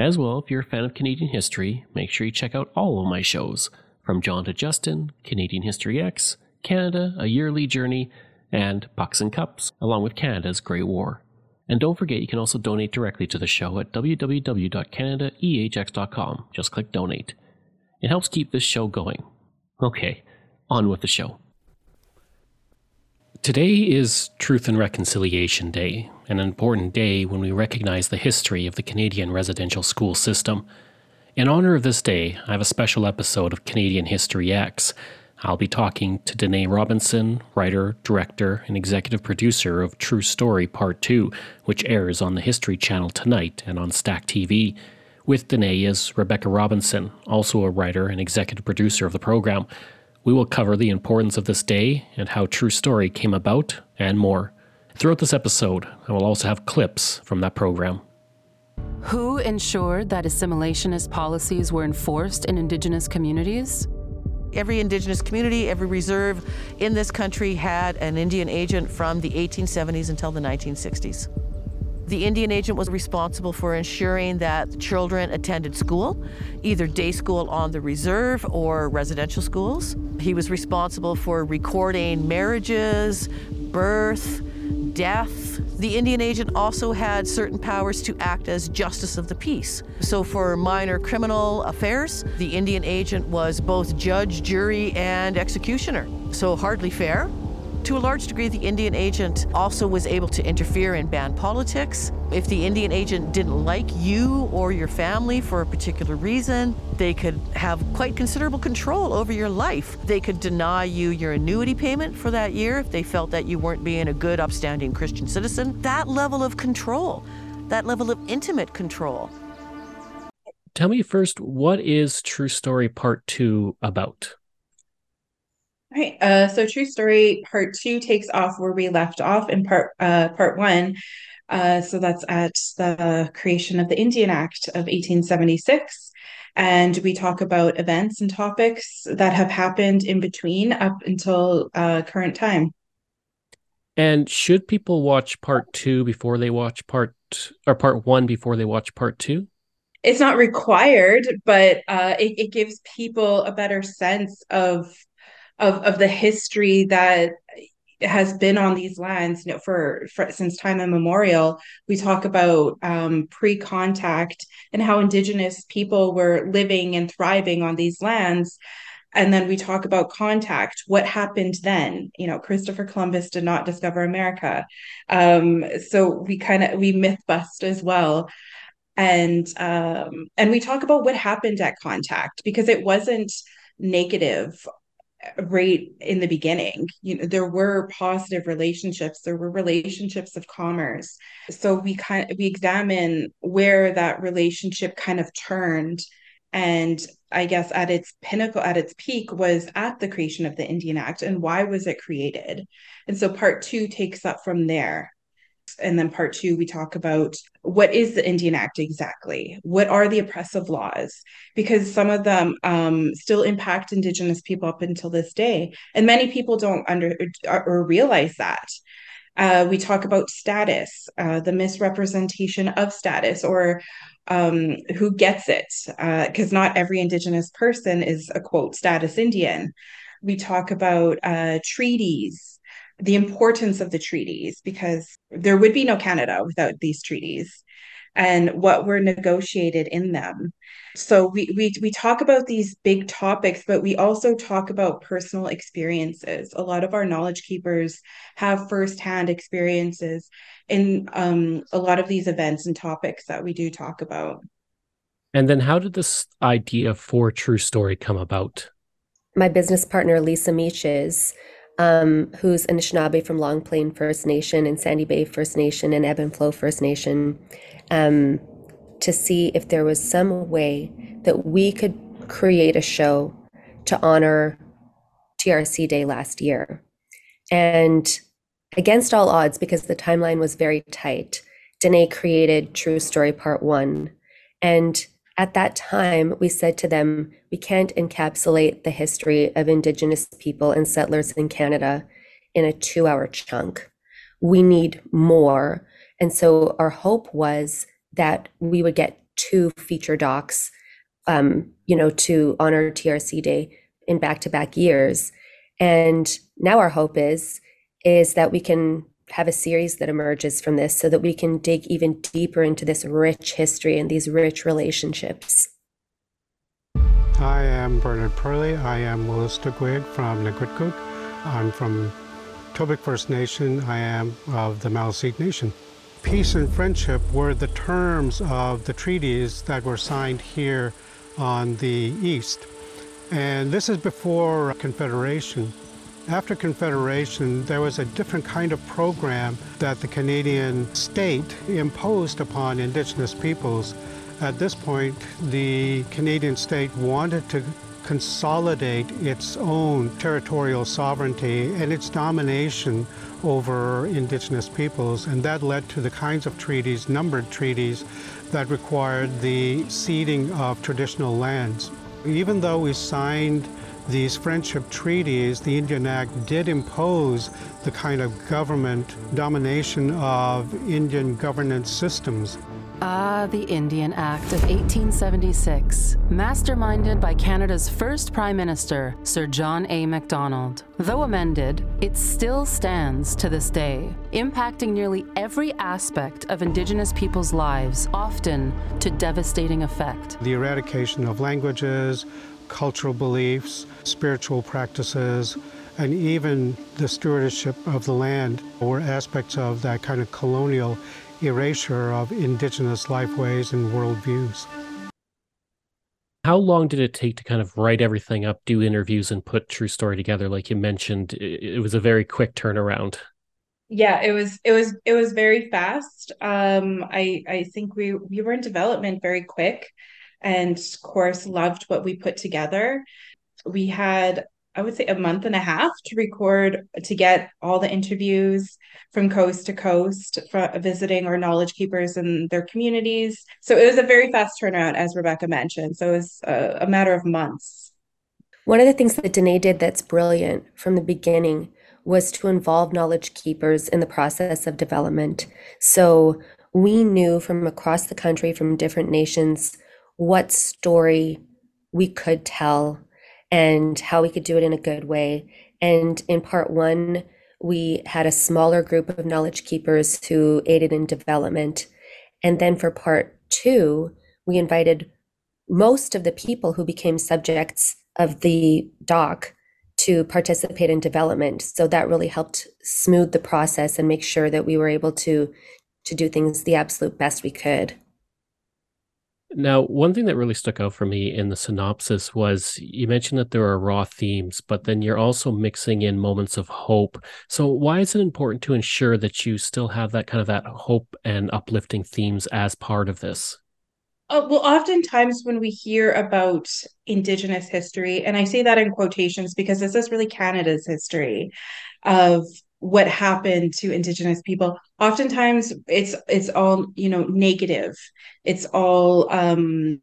As well, if you're a fan of Canadian history, make sure you check out all of my shows, from John to Justin, Canadian History X, Canada, A Yearly Journey, and Pucks and Cups, along with Canada's Great War. And don't forget you can also donate directly to the show at www.canadaehx.com. Just click donate. It helps keep this show going. Okay, on with the show. Today is Truth and Reconciliation Day, an important day when we recognize the history of the Canadian residential school system. In honor of this day, I have a special episode of Canadian History X. I'll be talking to Dinae Robinson, writer, director, and executive producer of True Story Part 2, which airs on the History Channel tonight and on Stack TV. With Dinae is Rebecca Robinson, also a writer and executive producer of the program. We will cover the importance of this day and how True Story came about, and more. Throughout this episode, I will also have clips from that program. Who ensured that assimilationist policies were enforced in Indigenous communities? Every Indigenous community, every reserve in this country had an Indian agent from the 1870s until the 1960s. The Indian agent was responsible for ensuring that children attended school, either day school on the reserve or residential schools. He was responsible for recording marriages, birth, death. The Indian agent also had certain powers to act as justice of the peace. So, for minor criminal affairs, the Indian agent was both judge, jury, and executioner. So, hardly fair. To a large degree, the Indian agent also was able to interfere in band politics. If the Indian agent didn't like you or your family for a particular reason, they could have quite considerable control over your life. They could deny you your annuity payment for that year if they felt that you weren't being a good, upstanding Christian citizen. That level of control, that level of intimate control. Tell me first, what is True Story Part 2 about? All right. Uh, so True Story Part Two takes off where we left off in part uh, Part One. Uh, so that's at the creation of the Indian Act of 1876. And we talk about events and topics that have happened in between up until uh, current time. And should people watch part two before they watch part or part one before they watch part two? It's not required, but uh, it, it gives people a better sense of of of the history that has been on these lands you know for, for since time immemorial we talk about um, pre-contact and how indigenous people were living and thriving on these lands. And then we talk about contact. What happened then? You know christopher columbus did not discover america. Um, so we kind of we myth bust as well. And um, and we talk about what happened at contact because it wasn't negative right in the beginning you know there were positive relationships there were relationships of commerce. So we kind of we examine where that relationship kind of turned. And i guess at its pinnacle at its peak was at the creation of the indian act and why was it created? And so part two takes up from there and then part two we talk about what is the indian act exactly? What are the oppressive laws? Because some of them um, still impact indigenous people up until this day and many people don't under or realize that. Uh, we talk about status uh, the misrepresentation of status or um, who gets it? Because uh, not every indigenous person is a quote status indian. We talk about uh, treaties the importance of the treaties because there would be no Canada without these treaties and what were negotiated in them. So we we we talk about these big topics, but we also talk about personal experiences. A lot of our knowledge keepers have firsthand experiences in um, a lot of these events and topics that we do talk about. And then, how did this idea for True Story come about? My business partner, Lisa Meeches, um, who's Anishinaabe from Long Plain First Nation and Sandy Bay First Nation and Ebb and Flow First Nation, um, to see if there was some way that we could create a show to honor TRC Day last year. And against all odds, because the timeline was very tight, Dinae created True Story Part One. And at that time, we said to them, we can't encapsulate the history of Indigenous people and settlers in Canada in a two hour chunk. We need more. And so our hope was that we would get two feature docs, um, you know, to honor TRC Day in back to back years. And now our hope is is that we can have a series that emerges from this so that we can dig even deeper into this rich history and these rich relationships. I am Bernard Perley. I am Wolastoqiyik from Nagutguk. I'm from Tobique First Nation. I am of the Maliseet Nation. Peace and friendship were the terms of the treaties that were signed here on the east. And this is before Confederation. After Confederation, there was a different kind of program that the Canadian state imposed upon Indigenous peoples. At this point, the Canadian state wanted to consolidate its own territorial sovereignty and its domination over Indigenous peoples, and that led to the kinds of treaties, numbered treaties, that required the ceding of traditional lands. Even though we signed these friendship treaties, the Indian Act did impose the kind of government domination of Indian governance systems. Ah, the Indian Act of 1876, masterminded by Canada's first Prime Minister, Sir John A. Macdonald. Though amended, it still stands to this day, impacting nearly every aspect of Indigenous people's lives, often to devastating effect. The eradication of languages, cultural beliefs, spiritual practices, and even the stewardship of the land were aspects of that kind of colonial erasure of indigenous lifeways and worldviews. How long did it take to kind of write everything up, do interviews, and put True Story together? Like you mentioned, it was a very quick turnaround. Yeah, it was it was it was very fast. Um, I I think we we were in development very quick, and of course loved what we put together. We had I would say a month and a half to record to get all the interviews from coast to coast, visiting our knowledge keepers and their communities. So it was a very fast turnaround, as Rebecca mentioned. So it was a, a matter of months. One of the things that Dinae did that's brilliant from the beginning was to involve knowledge keepers in the process of development. So we knew from across the country, from different nations, what story we could tell and how we could do it in a good way. And in part one, we had a smaller group of knowledge keepers who aided in development. And then for part two, we invited most of the people who became subjects of the doc to participate in development. So that really helped smooth the process and make sure that we were able to to do things the absolute best we could. Now, one thing that really stuck out for me in the synopsis was you mentioned that there are raw themes, but then you're also mixing in moments of hope. So, why is it important to ensure that you still have that kind of that hope and uplifting themes as part of this? Uh, well, oftentimes when we hear about Indigenous history, and I say that in quotations because this is really Canada's history of what happened to indigenous people. Oftentimes it's it's all you know negative. It's all um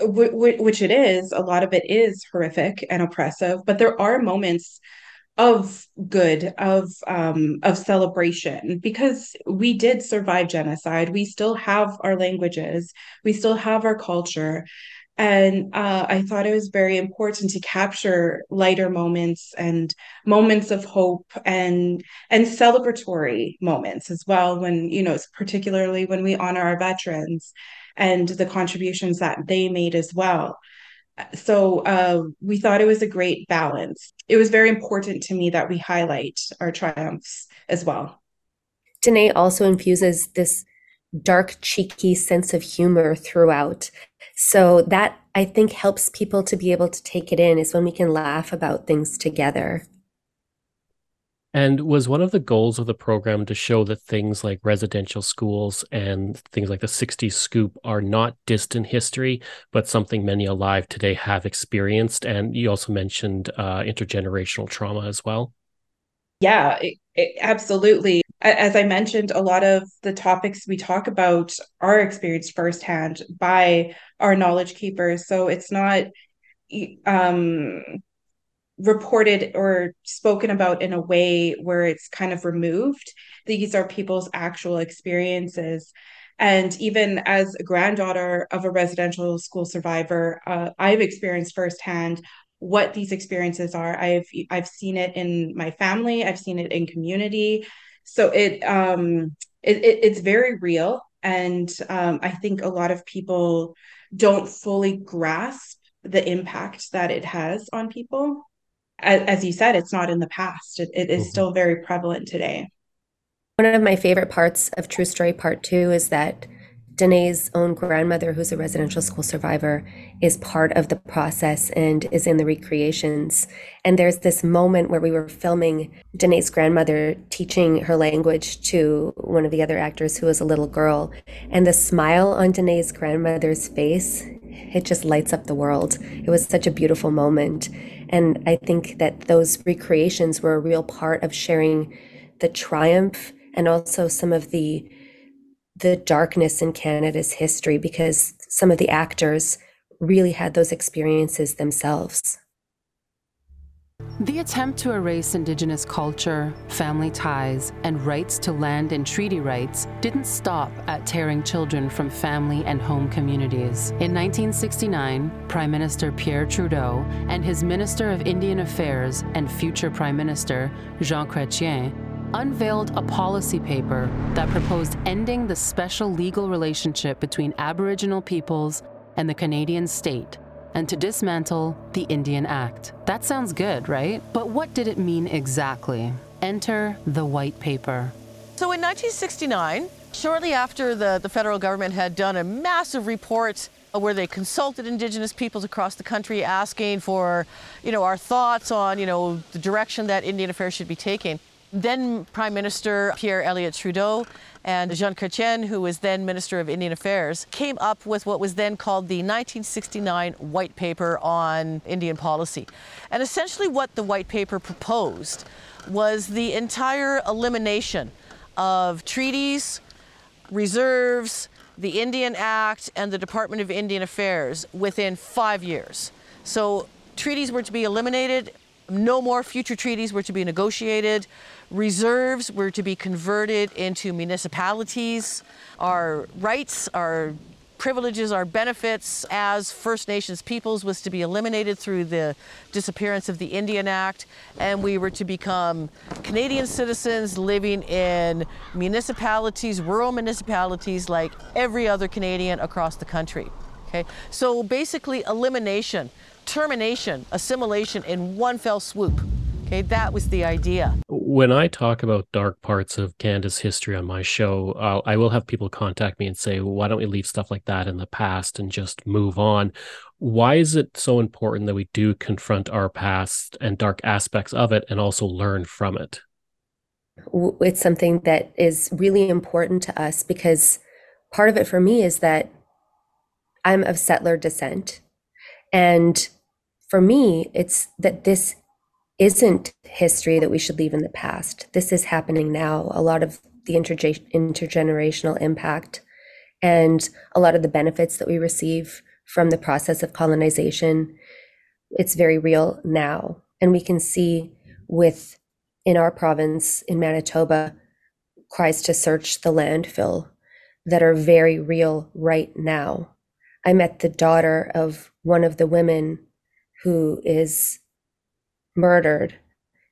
w- w- which it is a lot of it is horrific and oppressive but there are moments of good of um of celebration because we did survive genocide. We still have our languages. We still have our culture and uh, I thought it was very important to capture lighter moments and moments of hope and and celebratory moments as well. When you know, particularly when we honor our veterans and the contributions that they made as well. So uh, we thought it was a great balance. It was very important to me that we highlight our triumphs as well. Dinae also infuses this dark, cheeky sense of humor throughout. So that I think helps people to be able to take it in is when we can laugh about things together. And was one of the goals of the program to show that things like residential schools and things like the 60s scoop are not distant history, but something many alive today have experienced? And you also mentioned uh, intergenerational trauma as well. Yeah, it, it, absolutely. As I mentioned, a lot of the topics we talk about are experienced firsthand by our knowledge keepers. So it's not um, reported or spoken about in a way where it's kind of removed. These are people's actual experiences. And even as a granddaughter of a residential school survivor, uh, I've experienced firsthand what these experiences are. I've I've seen it in my family. I've seen it in community. So it um it, it it's very real, and um, I think a lot of people don't fully grasp the impact that it has on people as, as you said, it's not in the past. it, it is mm-hmm. still very prevalent today. One of my favorite parts of True Story Part Two is that Dinae's own grandmother, who's a residential school survivor, is part of the process and is in the recreations. And there's this moment where we were filming Dinae's grandmother teaching her language to one of the other actors who was a little girl. And the smile on Dinae's grandmother's face, it just lights up the world. It was such a beautiful moment. And I think that those recreations were a real part of sharing the triumph and also some of the the darkness in Canada's history because some of the actors really had those experiences themselves. The attempt to erase Indigenous culture, family ties, and rights to land and treaty rights didn't stop at tearing children from family and home communities. In 1969, Prime Minister Pierre Trudeau and his Minister of Indian Affairs and future Prime Minister, Jean Chrétien, unveiled a policy paper that proposed ending the special legal relationship between Aboriginal peoples and the Canadian state and to dismantle the Indian Act. That sounds good, right? But what did it mean exactly? Enter the white paper. So in 1969, shortly after the, the federal government had done a massive report where they consulted indigenous peoples across the country asking for, you know, our thoughts on, you know, the direction that Indian affairs should be taking. Then Prime Minister Pierre Elliott Trudeau and Jean Chrétien, who was then Minister of Indian Affairs, came up with what was then called the 1969 White Paper on Indian Policy. And essentially, what the White Paper proposed was the entire elimination of treaties, reserves, the Indian Act, and the Department of Indian Affairs within five years. So treaties were to be eliminated, no more future treaties were to be negotiated. Reserves were to be converted into municipalities. Our rights, our privileges, our benefits as First Nations peoples was to be eliminated through the disappearance of the Indian Act, and we were to become Canadian citizens living in municipalities, rural municipalities, like every other Canadian across the country. Okay, so basically elimination termination, assimilation in one fell swoop. Okay, that was the idea. When I talk about dark parts of Canada's history on my show, I'll, I will have people contact me and say, well, why don't we leave stuff like that in the past and just move on? Why is it so important that we do confront our past and dark aspects of it and also learn from it? It's something that is really important to us because part of it for me is that I'm of settler descent. And for me, it's that this isn't history that we should leave in the past. This is happening now. A lot of the interge- intergenerational impact and a lot of the benefits that we receive from the process of colonization, it's very real now. And we can see with in our province in Manitoba cries to search the landfill that are very real right now. I met the daughter of one of the women who is murdered,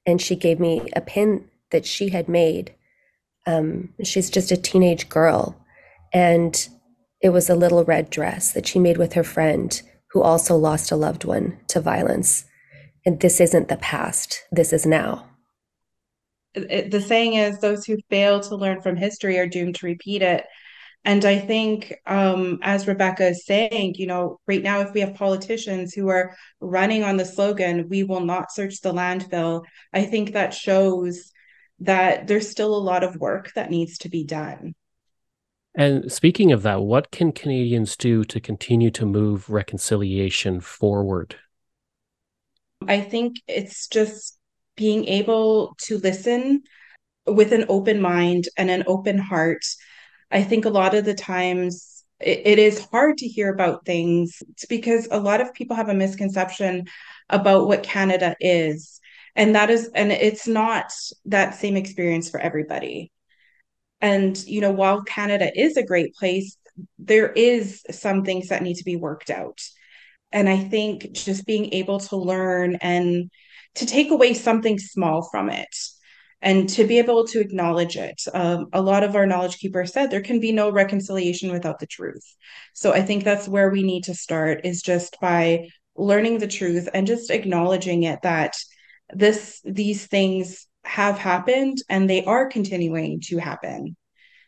and she gave me a pin that she had made. Um, she's just a teenage girl, and it was a little red dress that she made with her friend who also lost a loved one to violence. And this isn't the past, this is now. the saying is those who fail to learn from history are doomed to repeat it. And I think, um, as Rebecca is saying, you know, right now, if we have politicians who are running on the slogan, we will not search the landfill, I think that shows that there's still a lot of work that needs to be done. And speaking of that, what can Canadians do to continue to move reconciliation forward? I think it's just being able to listen with an open mind and an open heart. I think a lot of the times it, it is hard to hear about things because a lot of people have a misconception about what Canada is. And that is, and it's not that same experience for everybody. And, you know, while Canada is a great place, there is some things that need to be worked out. And I think just being able to learn and to take away something small from it and to be able to acknowledge it. Um, a lot of our knowledge keepers said there can be no reconciliation without the truth. So I think that's where we need to start is just by learning the truth and just acknowledging it that this these things have happened and they are continuing to happen.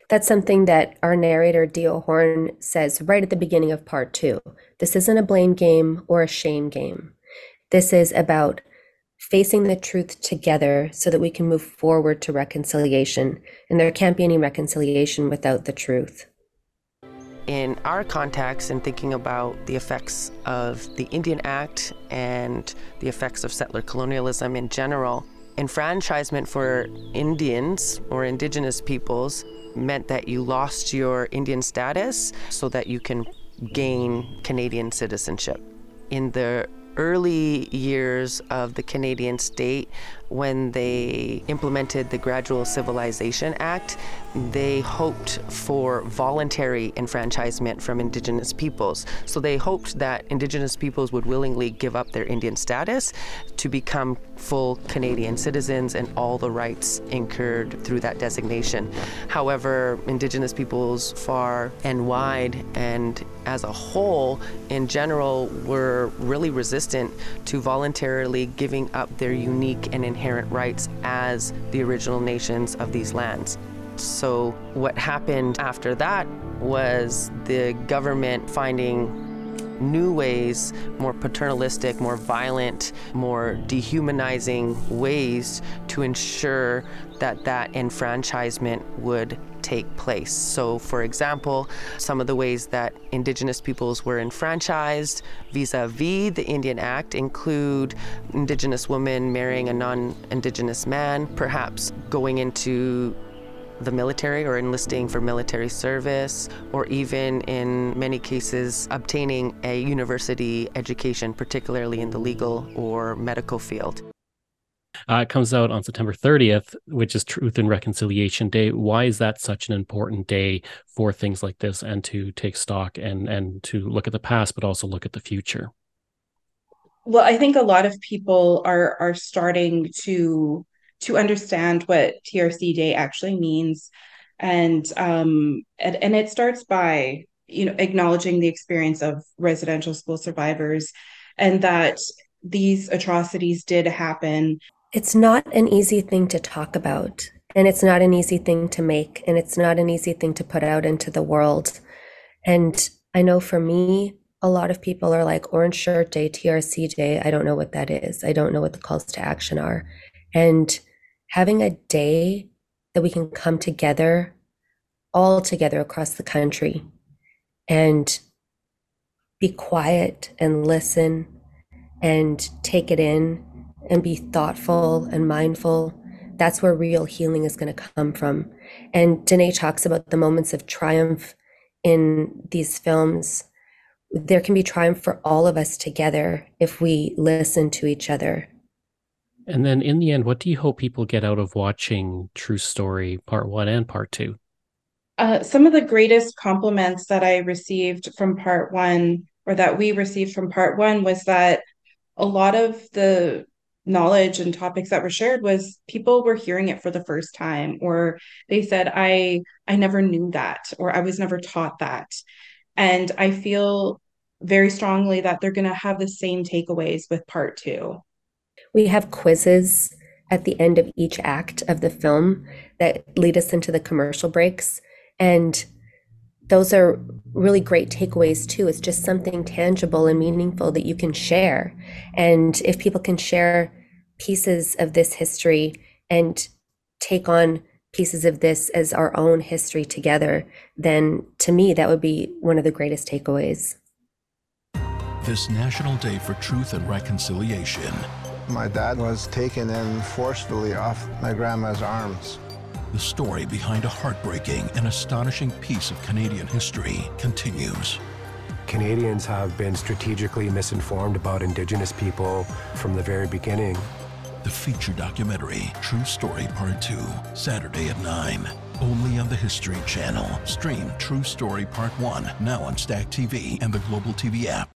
That's something that our narrator, Tiio Horn, says right at the beginning of part two. This isn't a blame game or a shame game. This is about facing the truth together so that we can move forward to reconciliation. And there can't be any reconciliation without the truth. In our context, in thinking about the effects of the Indian Act and the effects of settler colonialism in general, enfranchisement for Indians or Indigenous peoples meant that you lost your Indian status so that you can gain Canadian citizenship. In the early years of the Canadian state, when they implemented the Gradual Civilization Act, they hoped for voluntary enfranchisement from Indigenous peoples. So they hoped that Indigenous peoples would willingly give up their Indian status to become full Canadian citizens and all the rights incurred through that designation. However, Indigenous peoples far and wide and as a whole in general were really resistant to voluntarily giving up their unique and inherent rights as the original nations of these lands. So, what happened after that was the government finding new ways, more paternalistic, more violent, more dehumanizing ways to ensure that that enfranchisement would take place. So, for example, some of the ways that Indigenous peoples were enfranchised vis a vis the Indian Act include Indigenous women marrying a non Indigenous man, perhaps going into the military or enlisting for military service, or even in many cases, obtaining a university education, particularly in the legal or medical field. Uh, it comes out on September 30th, which is Truth and Reconciliation Day. Why is that such an important day for things like this and to take stock and, and to look at the past, but also look at the future? Well, I think a lot of people are are starting to to understand what TRC Day actually means, and um, and, and it starts by you know acknowledging the experience of residential school survivors, and that these atrocities did happen. It's not an easy thing to talk about, and it's not an easy thing to make, and it's not an easy thing to put out into the world. And I know for me, a lot of people are like Orange Shirt Day, TRC Day. I don't know what that is. I don't know what the calls to action are. And having a day that we can come together, all together across the country, and be quiet and listen and take it in and be thoughtful and mindful. That's where real healing is going to come from. And Dinae talks about the moments of triumph in these films. There can be triumph for all of us together if we listen to each other and then in the end, what do you hope people get out of watching True Story Part One and Part Two? Uh, some of the greatest compliments that I received from Part One, or that we received from Part One, was that a lot of the knowledge and topics that were shared was people were hearing it for the first time or they said i i never knew that or i was never taught that and i feel very strongly that they're going to have the same takeaways with part 2 we have quizzes at the end of each act of the film that lead us into the commercial breaks. And those are really great takeaways too. It's just something tangible and meaningful that you can share. And if people can share pieces of this history and take on pieces of this as our own history together, then to me, that would be one of the greatest takeaways. This National Day for Truth and Reconciliation. My dad was taken in forcefully off my grandma's arms. The story behind a heartbreaking and astonishing piece of Canadian history continues. Canadians have been strategically misinformed about Indigenous people from the very beginning. The feature documentary, True Story Part 2, Saturday at 9. Only on the History Channel. Stream True Story Part 1 now on Stack TV and the Global TV app.